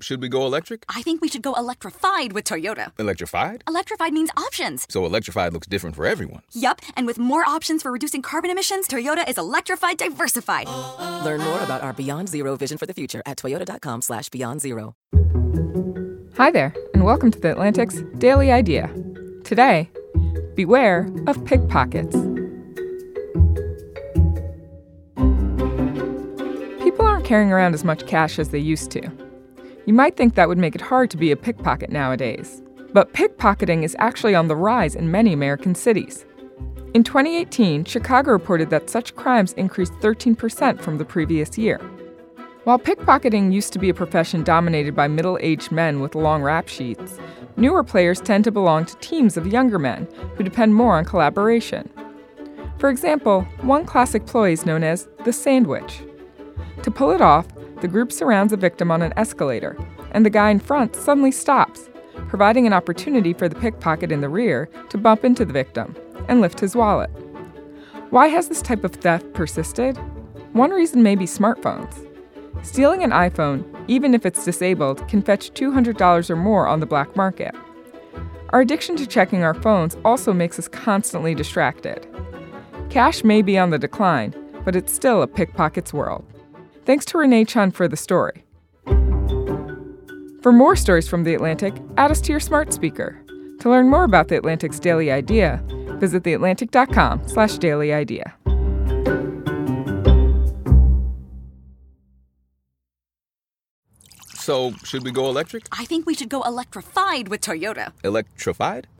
should we go electric? I think we should go electrified with Toyota. Electrified? Electrified means options. So electrified looks different for everyone. Yup, and with more options for reducing carbon emissions, Toyota is electrified diversified. Learn more about our Beyond Zero vision for the future at toyota.com slash beyond zero. Hi there, and welcome to the Atlantic's Daily Idea. Today, beware of pickpockets. People aren't carrying around as much cash as they used to. You might think that would make it hard to be a pickpocket nowadays. But pickpocketing is actually on the rise in many American cities. In 2018, Chicago reported that such crimes increased 13% from the previous year. While pickpocketing used to be a profession dominated by middle aged men with long rap sheets, newer players tend to belong to teams of younger men who depend more on collaboration. For example, one classic ploy is known as the sandwich. To pull it off, the group surrounds a victim on an escalator, and the guy in front suddenly stops, providing an opportunity for the pickpocket in the rear to bump into the victim and lift his wallet. Why has this type of theft persisted? One reason may be smartphones. Stealing an iPhone, even if it's disabled, can fetch $200 or more on the black market. Our addiction to checking our phones also makes us constantly distracted. Cash may be on the decline, but it's still a pickpocket's world. Thanks to Rene Chun for the story. For more stories from The Atlantic, add us to your smart speaker. To learn more about The Atlantic's Daily Idea, visit theatlantic.com slash daily idea. So, should we go electric? I think we should go electrified with Toyota. Electrified?